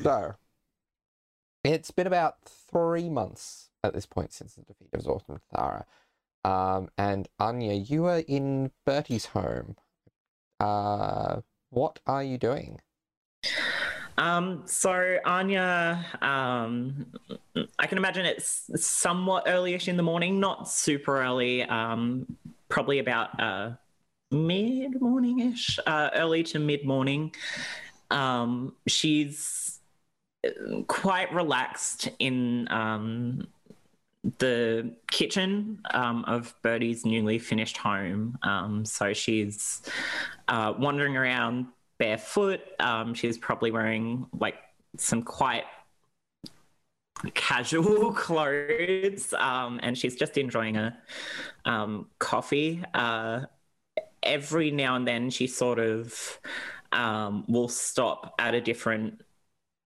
So, it's been about three months at this point since the defeat of Zorth Thara. Um, and Anya, you are in Bertie's home. Uh, what are you doing? Um, so Anya, um, I can imagine it's somewhat earlyish in the morning, not super early. Um, probably about uh, mid morning ish, uh, early to mid morning. Um, she's quite relaxed in um, the kitchen um, of Bertie's newly finished home. Um, so she's uh, wandering around barefoot. Um, she's probably wearing like some quite casual clothes, um, and she's just enjoying a um, coffee. Uh, every now and then, she sort of will stop at a different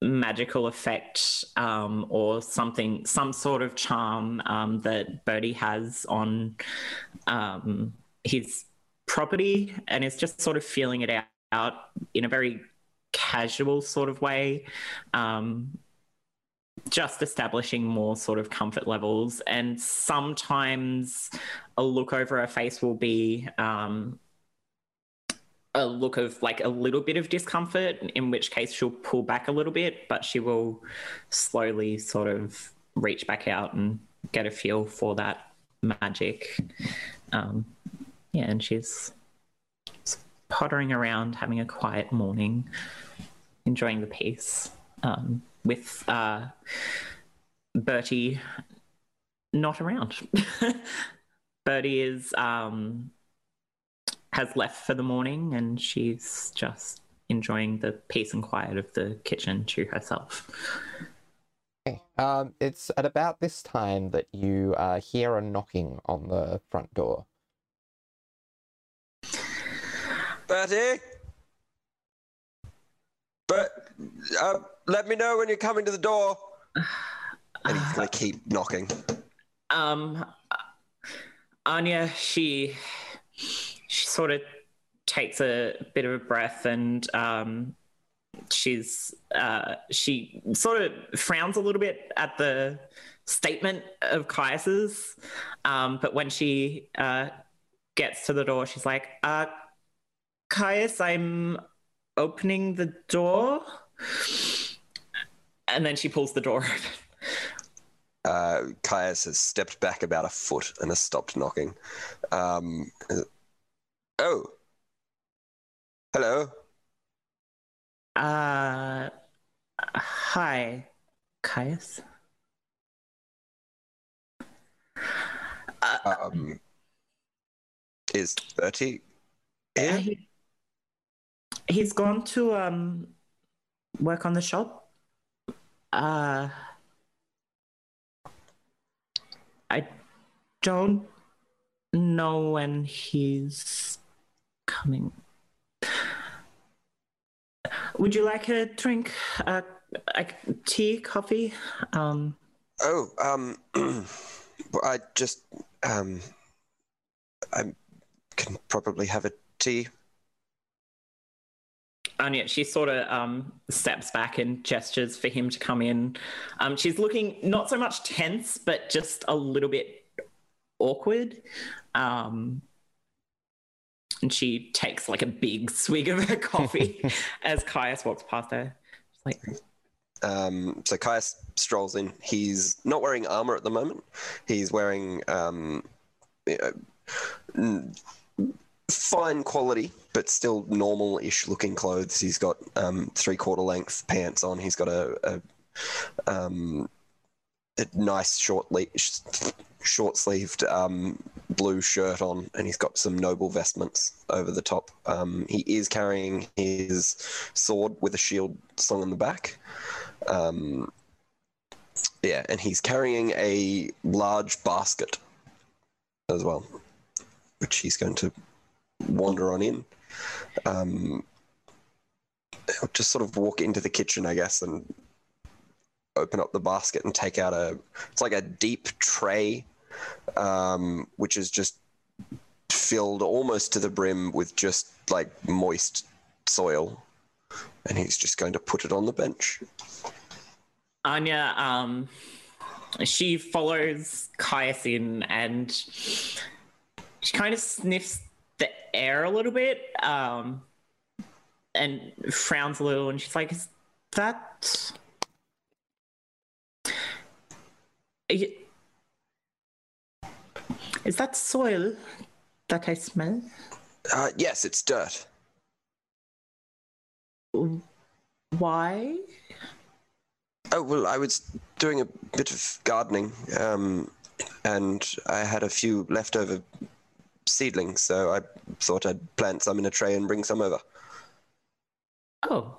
magical effect um, or something, some sort of charm um, that Bertie has on um, his property, and is just sort of feeling it out in a very casual sort of way. Um, just establishing more sort of comfort levels. And sometimes a look over her face will be um, a look of like a little bit of discomfort, in which case she'll pull back a little bit, but she will slowly sort of reach back out and get a feel for that magic. Um, yeah, and she's pottering around, having a quiet morning, enjoying the peace um, with uh, Bertie not around. Bertie is um, has left for the morning, and she's just enjoying the peace and quiet of the kitchen to herself. Okay. Um, it's at about this time that you uh, hear a knocking on the front door. Bertie? But uh, let me know when you're coming to the door. And he's gonna keep knocking. Um, Anya, she she sort of takes a bit of a breath and um, she's uh, she sort of frowns a little bit at the statement of Caius's, um, but when she uh, gets to the door, she's like, uh, Caius, I'm opening the door. And then she pulls the door open. Uh, Caius has stepped back about a foot and has stopped knocking. Um, oh. Hello. Uh, hi, Caius. Uh, um, is Bertie here? He, he's gone to um work on the shop. Uh, I don't know when he's coming. Would you like a drink? Uh, like tea, coffee? Um, Oh, um, well, I just, um, I can probably have a tea. Anya, she sort of um, steps back and gestures for him to come in. Um, she's looking not so much tense, but just a little bit awkward. Um, and she takes like a big swig of her coffee as Caius walks past her. She's like, Um, so Caius strolls in. He's not wearing armor at the moment. He's wearing um, you know, fine quality, but still normal-ish looking clothes. He's got um, three-quarter length pants on. He's got a, a, um, a nice short le- short sleeved um, blue shirt on, and he's got some noble vestments over the top. Um, he is carrying his sword with a shield slung on the back. Um, yeah, and he's carrying a large basket as well, which he's going to wander on in. Um, just sort of walk into the kitchen, I guess, and open up the basket and take out a. It's like a deep tray, um, which is just filled almost to the brim with just like moist soil and he's just going to put it on the bench. Anya, um, she follows Caius in and she kind of sniffs the air a little bit um, and frowns a little and she's like, Is that. Is that soil that I smell? Uh, yes, it's dirt. Why? Oh well, I was doing a bit of gardening, um, and I had a few leftover seedlings, so I thought I'd plant some in a tray and bring some over. Oh.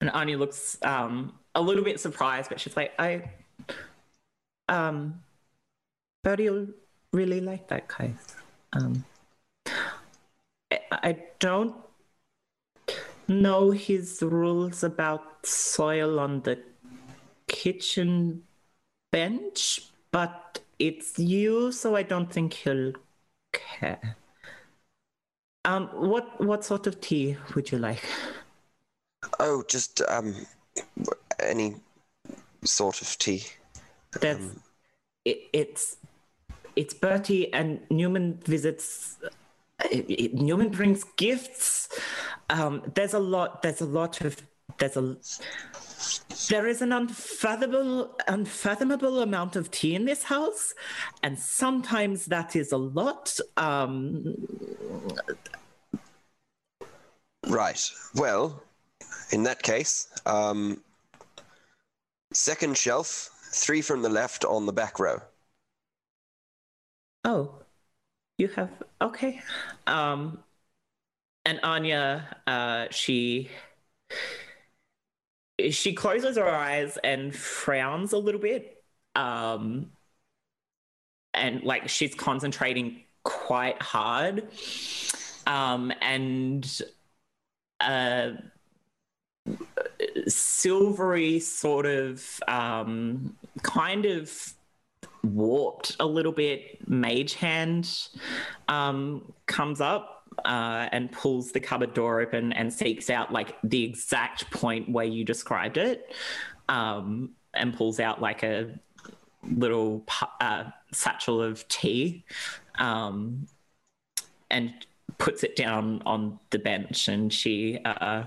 And Anya looks um, a little bit surprised, but she's like, I. Um. Bertie will really like that, Caius. Um. I, don't know his rules about soil on the kitchen bench, but it's you, so I don't think he'll care. Um, what what sort of tea would you like? Oh, just um, any sort of tea. That's it, it's it's Bertie and Newman visits. It, it, Newman brings gifts. Um, there's a lot. There's a lot of. There's a. There is an unfathomable, unfathomable amount of tea in this house, and sometimes that is a lot. Um, Right. Well, in that case, um, second shelf, three from the left on the back row. Oh, you have okay. Um, and Anya, uh, she she closes her eyes and frowns a little bit. Um, and like she's concentrating quite hard. Um, and a silvery sort of um, kind of warped a little bit mage hand um, comes up uh, and pulls the cupboard door open and seeks out like the exact point where you described it um, and pulls out like a little uh, satchel of tea um, and puts it down on the bench and she uh,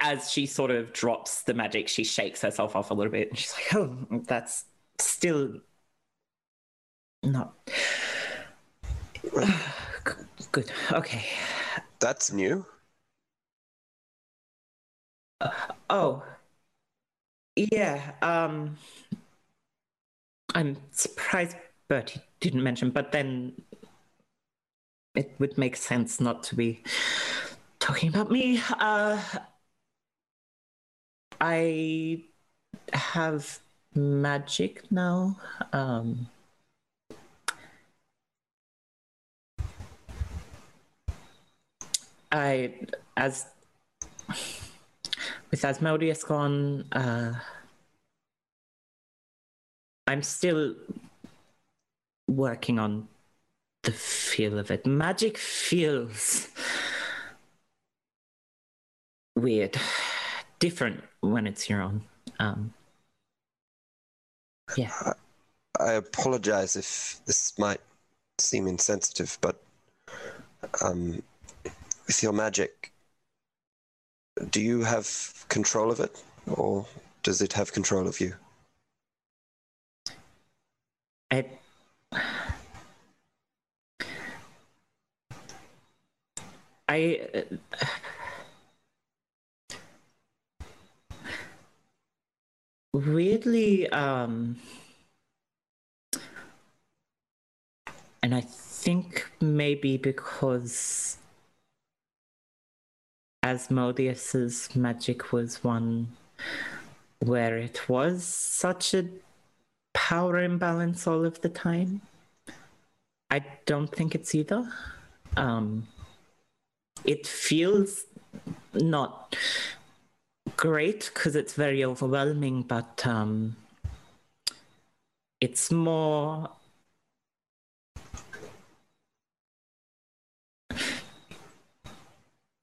as she sort of drops the magic she shakes herself off a little bit and she's like oh that's still not good. Okay. That's new. oh. Yeah um i'm surprised bertie didn't mention but then it would make sense not to be talking about me. Uh i have magic now um i as with asmodeus gone uh i'm still working on the feel of it. Magic feels weird, different when it's your own. Um, yeah. I apologize if this might seem insensitive, but um, with your magic, do you have control of it, or does it have control of you? I. I. weirdly, um, and I think maybe because Asmodeus's magic was one where it was such a power imbalance all of the time. I don't think it's either. Um, it feels not great because it's very overwhelming, but um, it's more.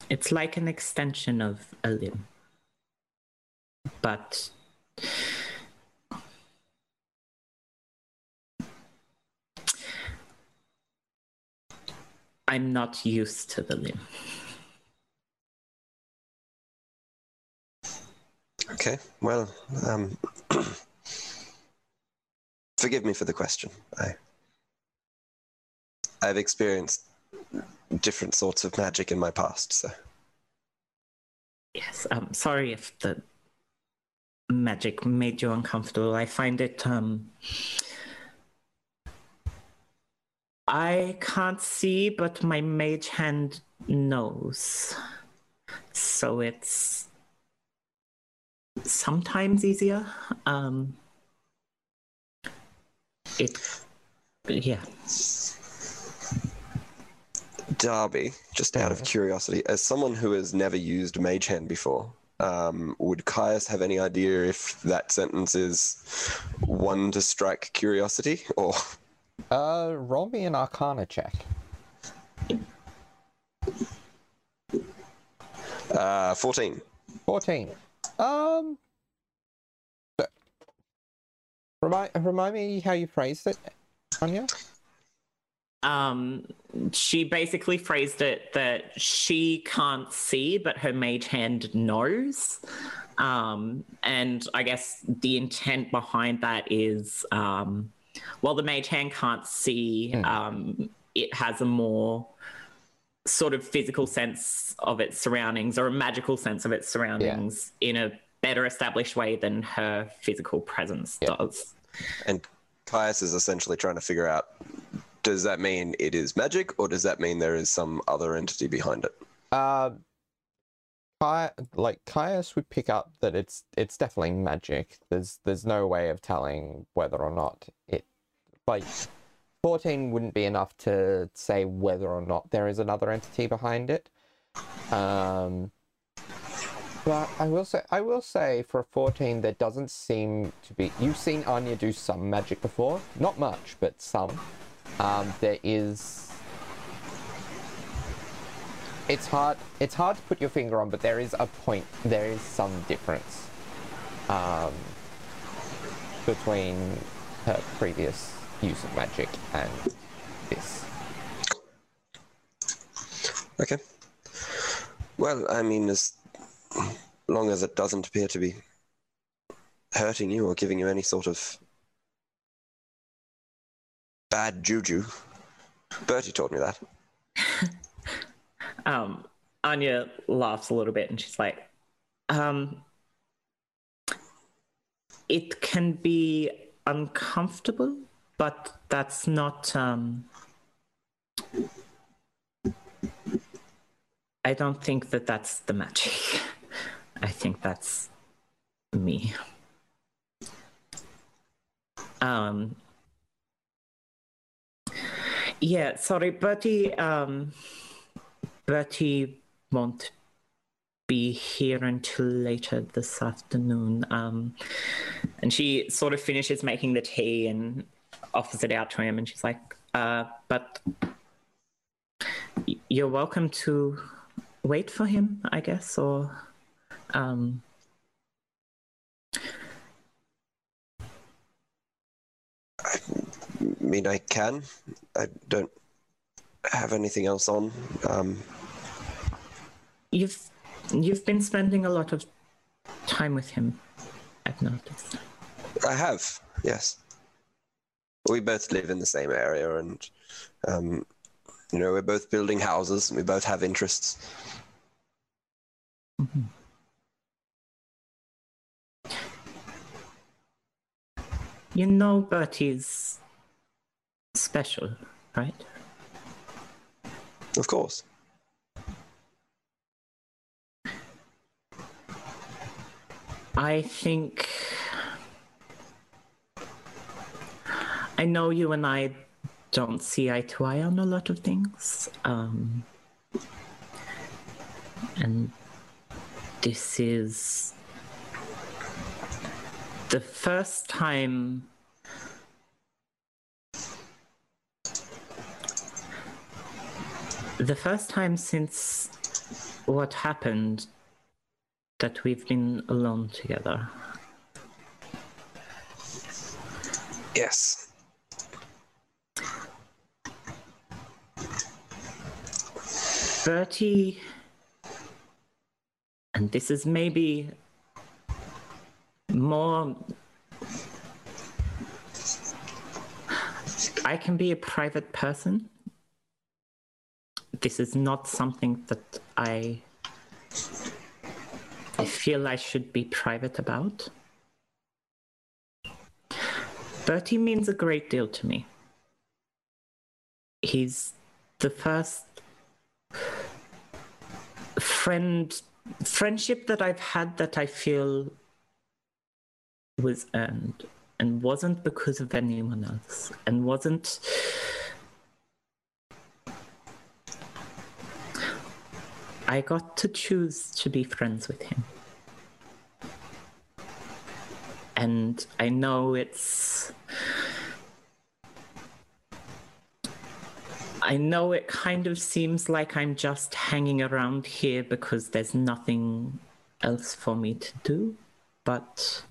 It's like an extension of a limb. But I'm not used to the limb. Okay, well, um, forgive me for the question. I, I've experienced different sorts of magic in my past, so Yes, um, sorry if the magic made you uncomfortable. I find it, um. I can't see, but my mage hand knows. So it's sometimes easier. Um. It. Yeah. Darby, just out of curiosity, as someone who has never used Mage Hand before, um, would Caius have any idea if that sentence is one to strike curiosity or? Uh, roll me an Arcana check. Uh, 14. 14. Um. Remind, remind me how you phrased it, Anya? Um she basically phrased it that she can't see but her mage hand knows. Um and i guess the intent behind that is um while the mage hand can't see um it has a more sort of physical sense of its surroundings or a magical sense of its surroundings in a better established way than her physical presence Yeah. does. And Caius is essentially trying to figure out does that mean it is magic or does that mean there is some other entity behind it? Uh, like Caius would pick up that it's it's definitely magic. There's there's no way of telling whether or not it like fourteen wouldn't be enough to say whether or not there is another entity behind it. Um, but I will say I will say for a fourteen there doesn't seem to be. You've seen Anya do some magic before, not much, but some. Um, there is it's hard it's hard to put your finger on but there is a point there is some difference um, between her previous use of magic and this Okay. Well, I mean, as long as it doesn't appear to be hurting you or giving you any sort of bad juju. Bertie taught me that. um, Anya laughs a little bit and she's like, um, it can be uncomfortable, but that's not, um, I don't think that that's the magic. I think that's me. Um, yeah, sorry, Bertie, um, Bertie won't be here until later this afternoon. Um, and she sort of finishes making the tea and offers it out to him. And she's like, uh, but you're welcome to wait for him, I guess, or. Um, mean, I can. I don't have anything else on. Um, you've you've been spending a lot of time with him. I've noticed. I have, yes. We both live in the same area, and um, you know, we're both building houses. And we both have interests. You know Bertie's special, right? Of course. I think I know you and I don't see eye to eye on a lot of things. Um, and this is the first time the first time since what happened that we've been alone together. Yes. Bertie, and this is maybe more. I can be a private person. This is not something that I I feel I should be private about. Bertie means a great deal to me. He's the first friend friendship that I've had that I feel was earned and wasn't because of anyone else and wasn't I got to choose to be friends with him. And I know it's I know it kind of seems like I'm just hanging around here because there's nothing else for me to do, but.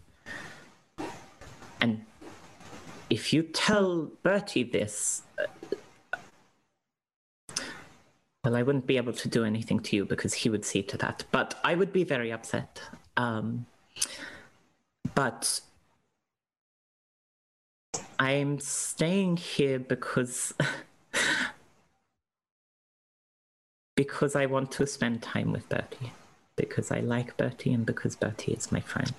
And if you tell Bertie this, uh, well, I wouldn't be able to do anything to you because he would see to that, but I would be very upset. Um, but I'm staying here because. because I want to spend time with Bertie, because I like Bertie, and because Bertie is my friend.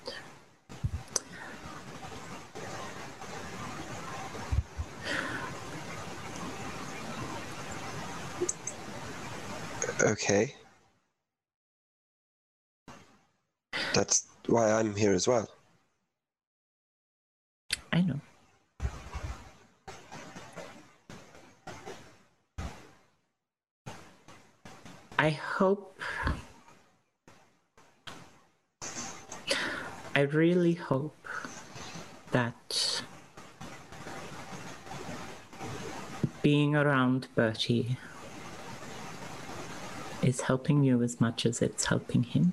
Okay. That's why I'm here as well. I know. I hope. I really hope that being around Bertie is helping you as much as it's helping him.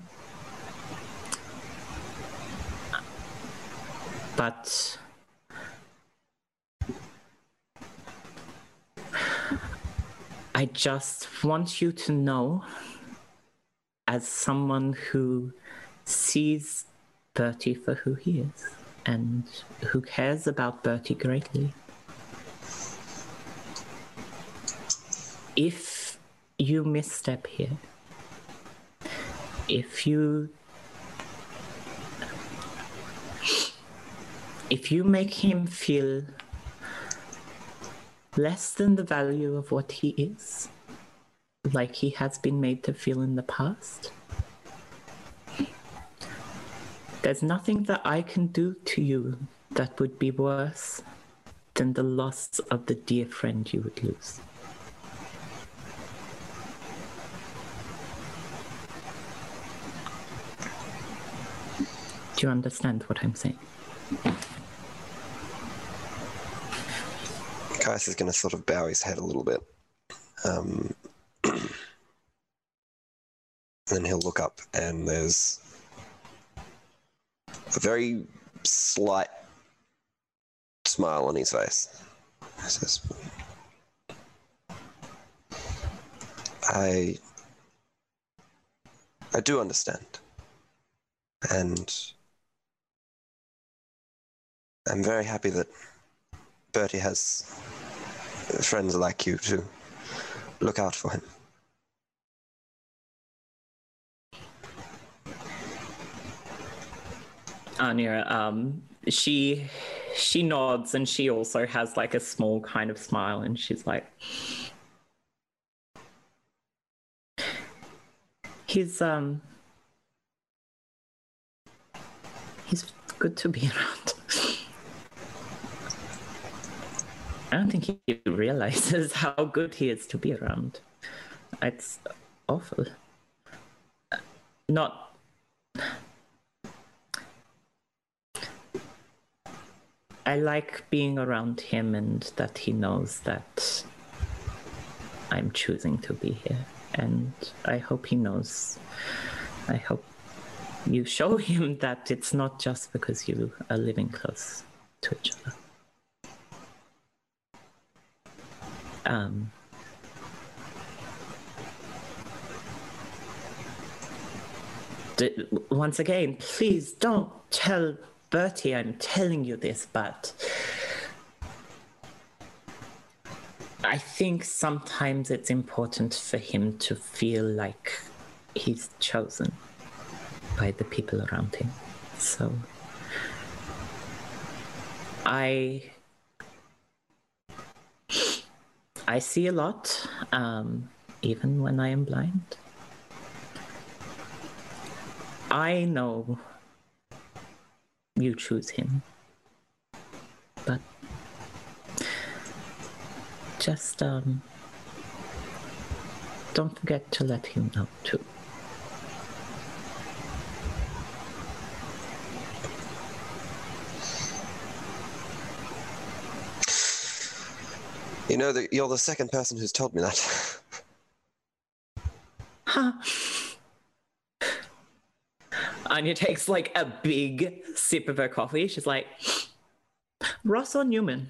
But I just want you to know, as someone who sees Bertie for who he is and who cares about Bertie greatly, if you misstep here, if you if you make him feel less than the value of what he is, like he has been made to feel in the past. There's nothing that I can do to you that would be worse than the loss of the dear friend you would lose. Do you understand what I'm saying? Caius is going to sort of bow his head a little bit. Um, then he'll look up, and there's a very slight smile on his face. He says, I I do understand. And I'm very happy that Bertie has friends like you to look out for him. Anya, um, she she nods and she also has like a small kind of smile and she's like he's um he's good to be around. I don't think he realizes how good he is to be around. It's awful. Not. I like being around him and that he knows that I'm choosing to be here. and I hope he knows. I hope you show him that it's not just because you are living close to each other. Um, once again, please don't tell Bertie I'm telling you this, but I think sometimes it's important for him to feel like he's chosen by the people around him. So I I see a lot, um, even when I am blind. I know you choose him, but just um, don't forget to let him know too. You know that you're the second person who's told me that. Huh. Anya takes like a big sip of her coffee. She's like, Ross or Newman?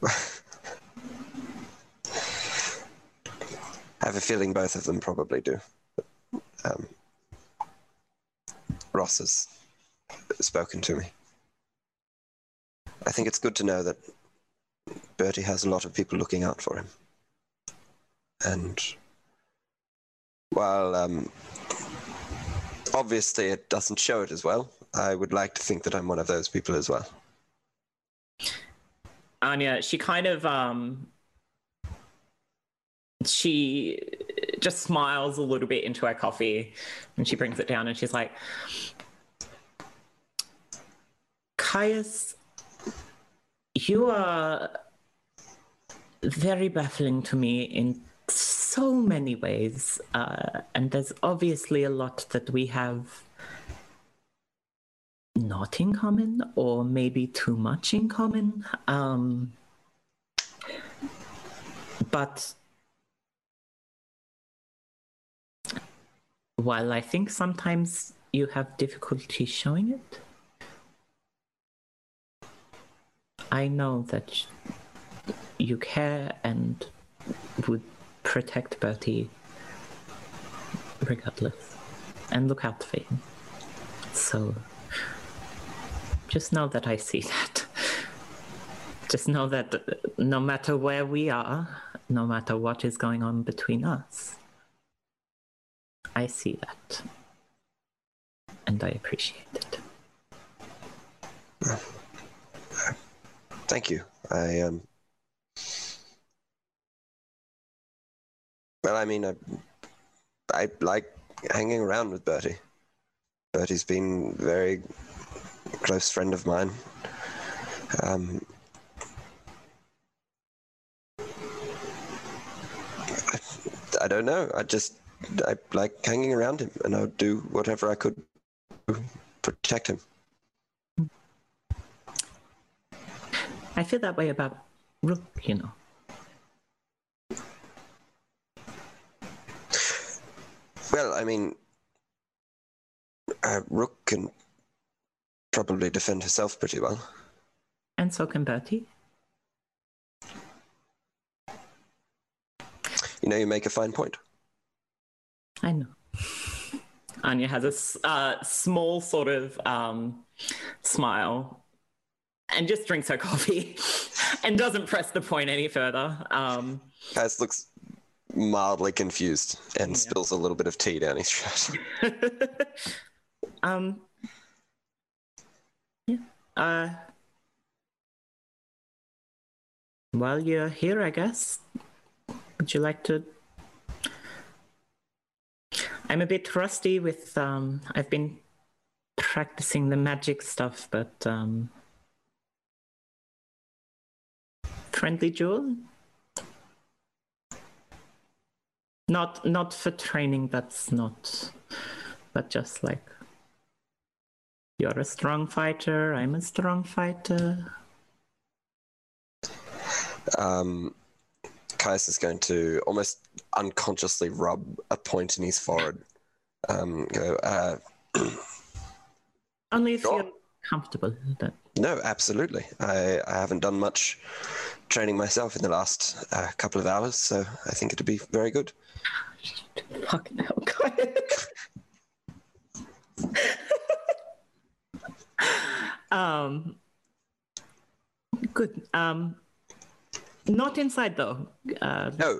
I have a feeling both of them probably do. Um, Ross has spoken to me. I think it's good to know that Bertie has a lot of people looking out for him. And while um, obviously it doesn't show it as well, I would like to think that I'm one of those people as well. Anya, she kind of um she just smiles a little bit into her coffee and she brings it down and she's like Caius you are very baffling to me in so many ways uh, and there's obviously a lot that we have not in common or maybe too much in common um but while i think sometimes you have difficulty showing it i know that you care and would protect bertie regardless and look out for him so just know that I see that. Just know that no matter where we are, no matter what is going on between us, I see that. And I appreciate it. Thank you. I um. Well, I mean, I, I like hanging around with Bertie. Bertie's been very close friend of mine. Um, I, I don't know. I just I like hanging around him, and I would do whatever I could to protect him. I feel that way about Rook, you know. Well, I mean, uh, Rook can probably defend herself pretty well. And so can Bertie. You know, you make a fine point. I know. Anya has a uh, small sort of um, smile and just drinks her coffee and doesn't press the point any further. Um, looks mildly confused and spills a little bit of tea down his shirt. um, yeah. Uh, while you're here, I guess, would you like to? I'm a bit rusty with. Um, I've been practicing the magic stuff, but um, friendly jewel. Not not for training. That's not. But just like you're a strong fighter. I'm a strong fighter. Um, Caius is going to almost unconsciously rub a point in his forehead. Um, go, uh, Only if Sure. you're comfortable with it. no, absolutely. I, I haven't done much training myself in the last uh, couple of hours, so I think it'd be very good. Fucking hell, um, good. Um, not inside though. Uh, No,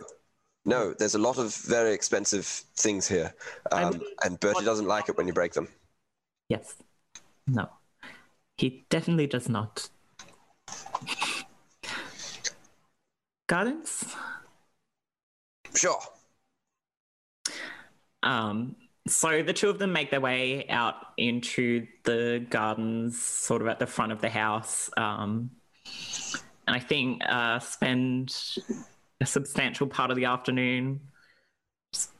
no, there's a lot of very expensive things here, I um, mean, and Bertie doesn't like it when you break them. yes. No. He definitely does not. Gardens? Sure. Um, so the two of them make their way out into the gardens, sort of at the front of the house. Um, and I think uh, spend a substantial part of the afternoon just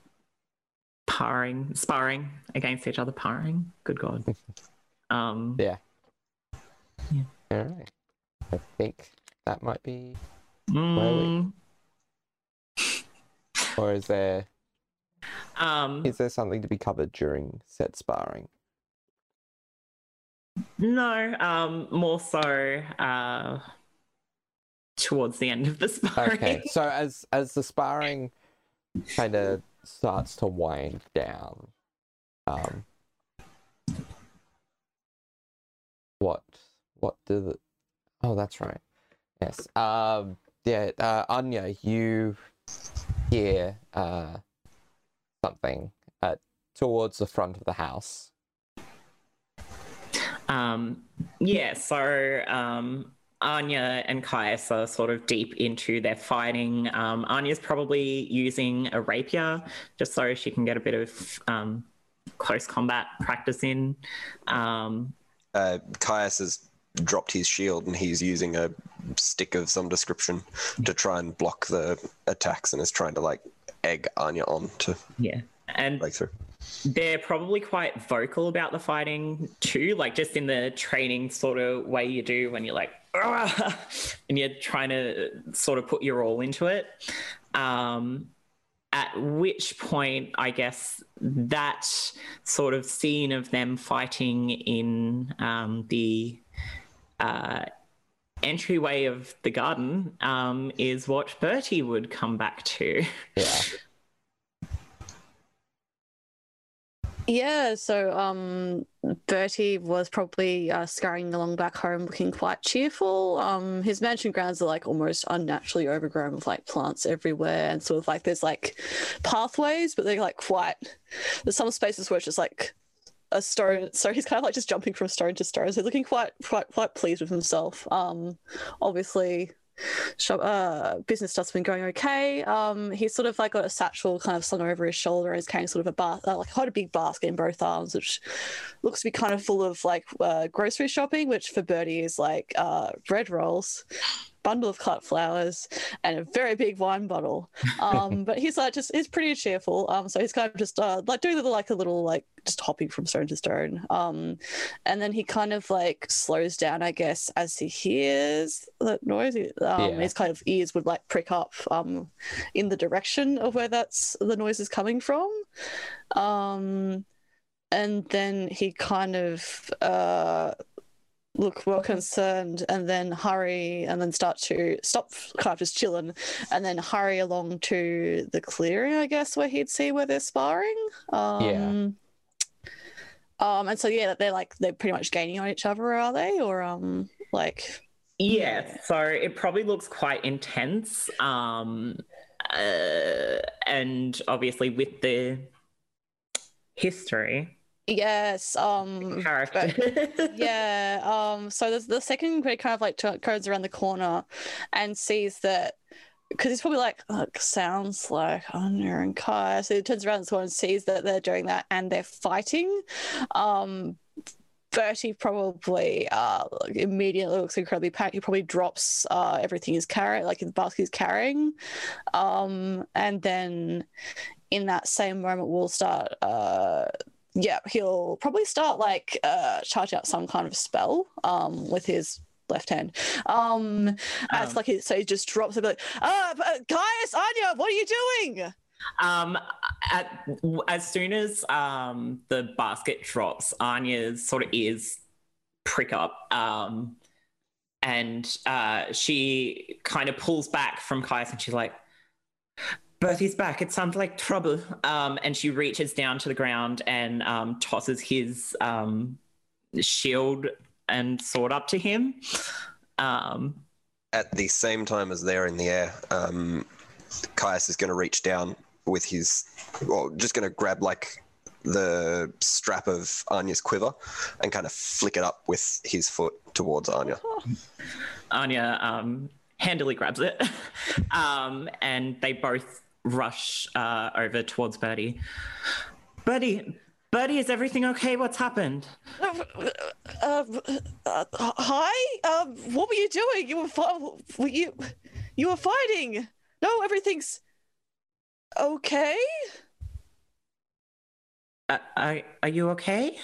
sparring, sparring against each other. Parring, good god. Um, Yeah. Yeah. All right. I think that might be. Mm, Or is there um, is there something to be covered during set sparring? no, um, more so uh, towards the end of the sparring. Okay. so as as the sparring kind of starts to wind down, um, what what do the? Oh, that's right. Yes. Um. Yeah. Uh, Anya, you hear uh something uh towards the front of the house. Um, yeah, so um, Anya and Caius are sort of deep into their fighting. Um, Anya's probably using a rapier just so she can get a bit of um, close combat practice in. Um, Uh, Caius has dropped his shield and he's using a stick of some description to try and block the attacks and is trying to like egg Anya on to yeah. And break through. they're probably quite vocal about the fighting too, like just in the training sort of way you do when you're like, "Argh!" and you're trying to sort of put your all into it. Um, at which point, I guess that sort of scene of them fighting in um, the uh, entryway of the garden um, is what Bertie would come back to. Yeah. Yeah, so um, Bertie was probably uh, scurrying along back home looking quite cheerful. Um, his mansion grounds are like almost unnaturally overgrown with like plants everywhere and sort of like there's like pathways, but they're like quite, there's some spaces where it's just like a stone. So he's kind of like just jumping from stone to stone. So he's looking quite, quite, quite pleased with himself. Um, obviously, shop, uh, business stuff's been going okay. Um, he's sort of like got a satchel kind of slung over his shoulder and is carrying sort of a bas- uh, like quite a big basket in both arms, which looks to be kind of full of like uh, grocery shopping, which for Bertie is like uh, bread rolls, bundle of cut flowers, and a very big wine bottle. Um, but he's like just he's pretty cheerful. Um, so he's kind of just uh, like doing the, like a little like just hopping from stone to stone. Um, and then he kind of like slows down, I guess, as he hears that noise. Um, Yeah. His kind of ears would like prick up um, in the direction of where that's the noise is coming from. Um, and then he kind of uh, look well concerned and then hurry and then start to stop kind of just chilling and then hurry along to the clearing i guess where he'd see where they're sparring um um and so yeah they're like they're pretty much gaining on each other are they or um like Yeah, so it probably looks quite intense. Um, uh, and obviously, with the history, yes um character. yeah um so there's the second grade kind of like t- turns around the corner and sees that because he's probably like "Look, sounds like Anya and Kai so he turns around the and sees that they're doing that and they're fighting um Bertie probably uh immediately looks incredibly panicked. He probably drops uh everything he's carrying, like his basket he's carrying. Um and then in that same moment we'll start uh yeah, he'll probably start like uh charge out some kind of spell um with his left hand. Um, as Um, like he, so he just drops it like, ah, uh, Caius, Anya, what are you doing? Um, at, as soon as um the basket drops, Anya's sort of ears prick up. Um, and uh, she kind of pulls back from Caius, and she's like, "Bertie's back. It sounds like trouble." Um, and she reaches down to the ground and um, tosses his um shield and sword up to him. Um, At the same time as they're in the air, um, Caius is going to reach down with his, well, just going to grab like the strap of Anya's quiver and kind of flick it up with his foot towards Anya. Anya um, handily grabs it, um, and they both rush uh, over towards Birdie. Birdie, Birdie, is everything okay? What's happened? Uh, uh, uh, hi. Um, what were you doing? You were fi- were you you were fighting. No, everything's okay. Uh, are, are you okay?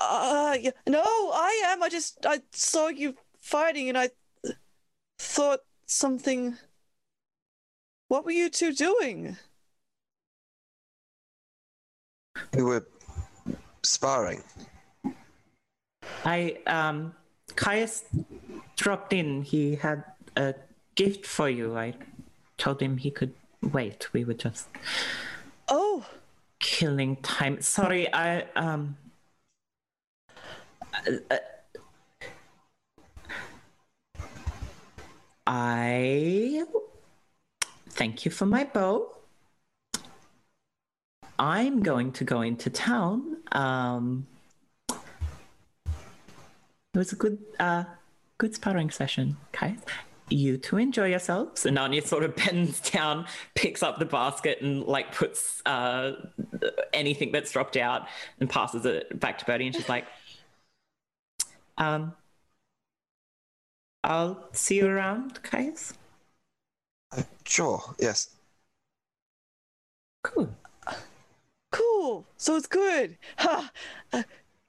Uh, y- no, I am. I just I saw you fighting, and I thought something. What were you two doing? We were sparring. I um, Caius dropped in. He had a gift for you. I told him he could wait. We were just Oh, killing time. Sorry, I um. uh, I thank you for my bow. I'm going to go into town. Um, it was a good, uh, good sparring session, guys. You two enjoy yourselves. And Anya sort of bends down, picks up the basket, and like puts uh, anything that's dropped out and passes it back to Bertie. And she's like, um, I'll see you around, guys. Uh, sure, yes. Cool. cool. So it's good. Ha. Uh,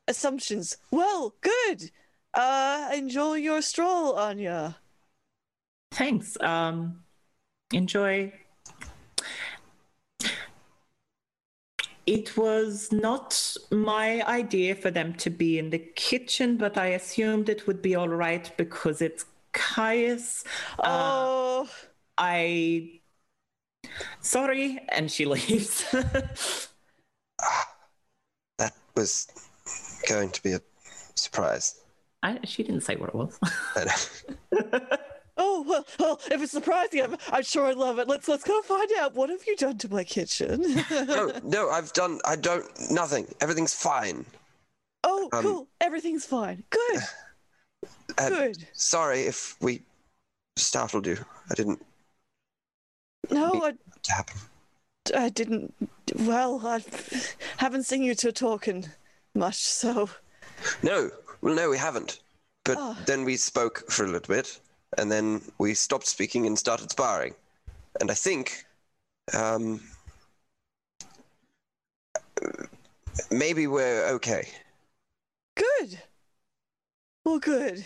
assumptions. Well, good. Uh, enjoy your stroll, Anya. Thanks. Um, enjoy. It was not my idea for them to be in the kitchen, but I assumed it would be all right because it's Caius. Uh, Oh, I. Sorry, and she leaves. That was going to be a surprise. I, she didn't say what it was. oh well, well. If it's surprising, I'm, I'm sure I love it. Let's let's go find out. What have you done to my kitchen? no, no, I've done. I don't. Nothing. Everything's fine. oh, Um, cool. Everything's fine. Good. Uh, Good. Sorry if we startled you. I didn't No, I, want it to happen. I didn't. Well, I haven't seen you two talking much, so No, well, no, we haven't. But Oh. then we spoke for a little bit, and then we stopped speaking and started sparring. And I think, um, maybe we're okay. good. Well, good.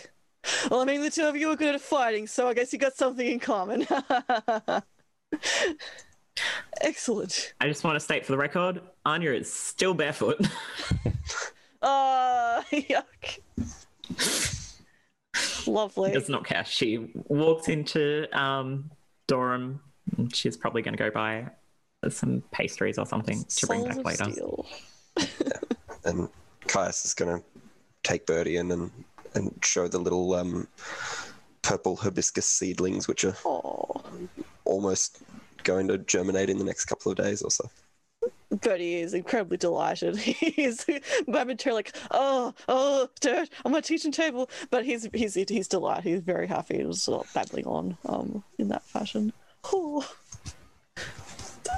Well, I mean, the two of you are good at fighting, so I guess you got something in common. Excellent. I just want to state for the record Anya is still barefoot. Uh, yuck. Lovely. does not care. She walks into um, Durham. She's probably going to go buy some pastries or something to bring back later. Steel. And Caius is going to take Birdie in and, and show the little um, purple hibiscus seedlings, which are Aw. Almost going to germinate in the next couple of days or so. Bertie is incredibly delighted. He's momentarily like, oh, oh, dirt on my teaching table. But he's he's he's delighted. He's very happy. He was sort of babbling on um in that fashion. Oh,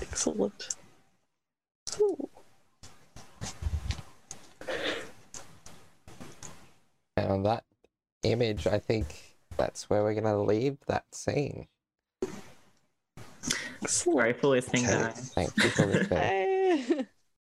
excellent. Ooh. And on that image, I think that's where we're gonna leave that scene. Excellent. Grateful listening, guys. Thank you for listening. Hey.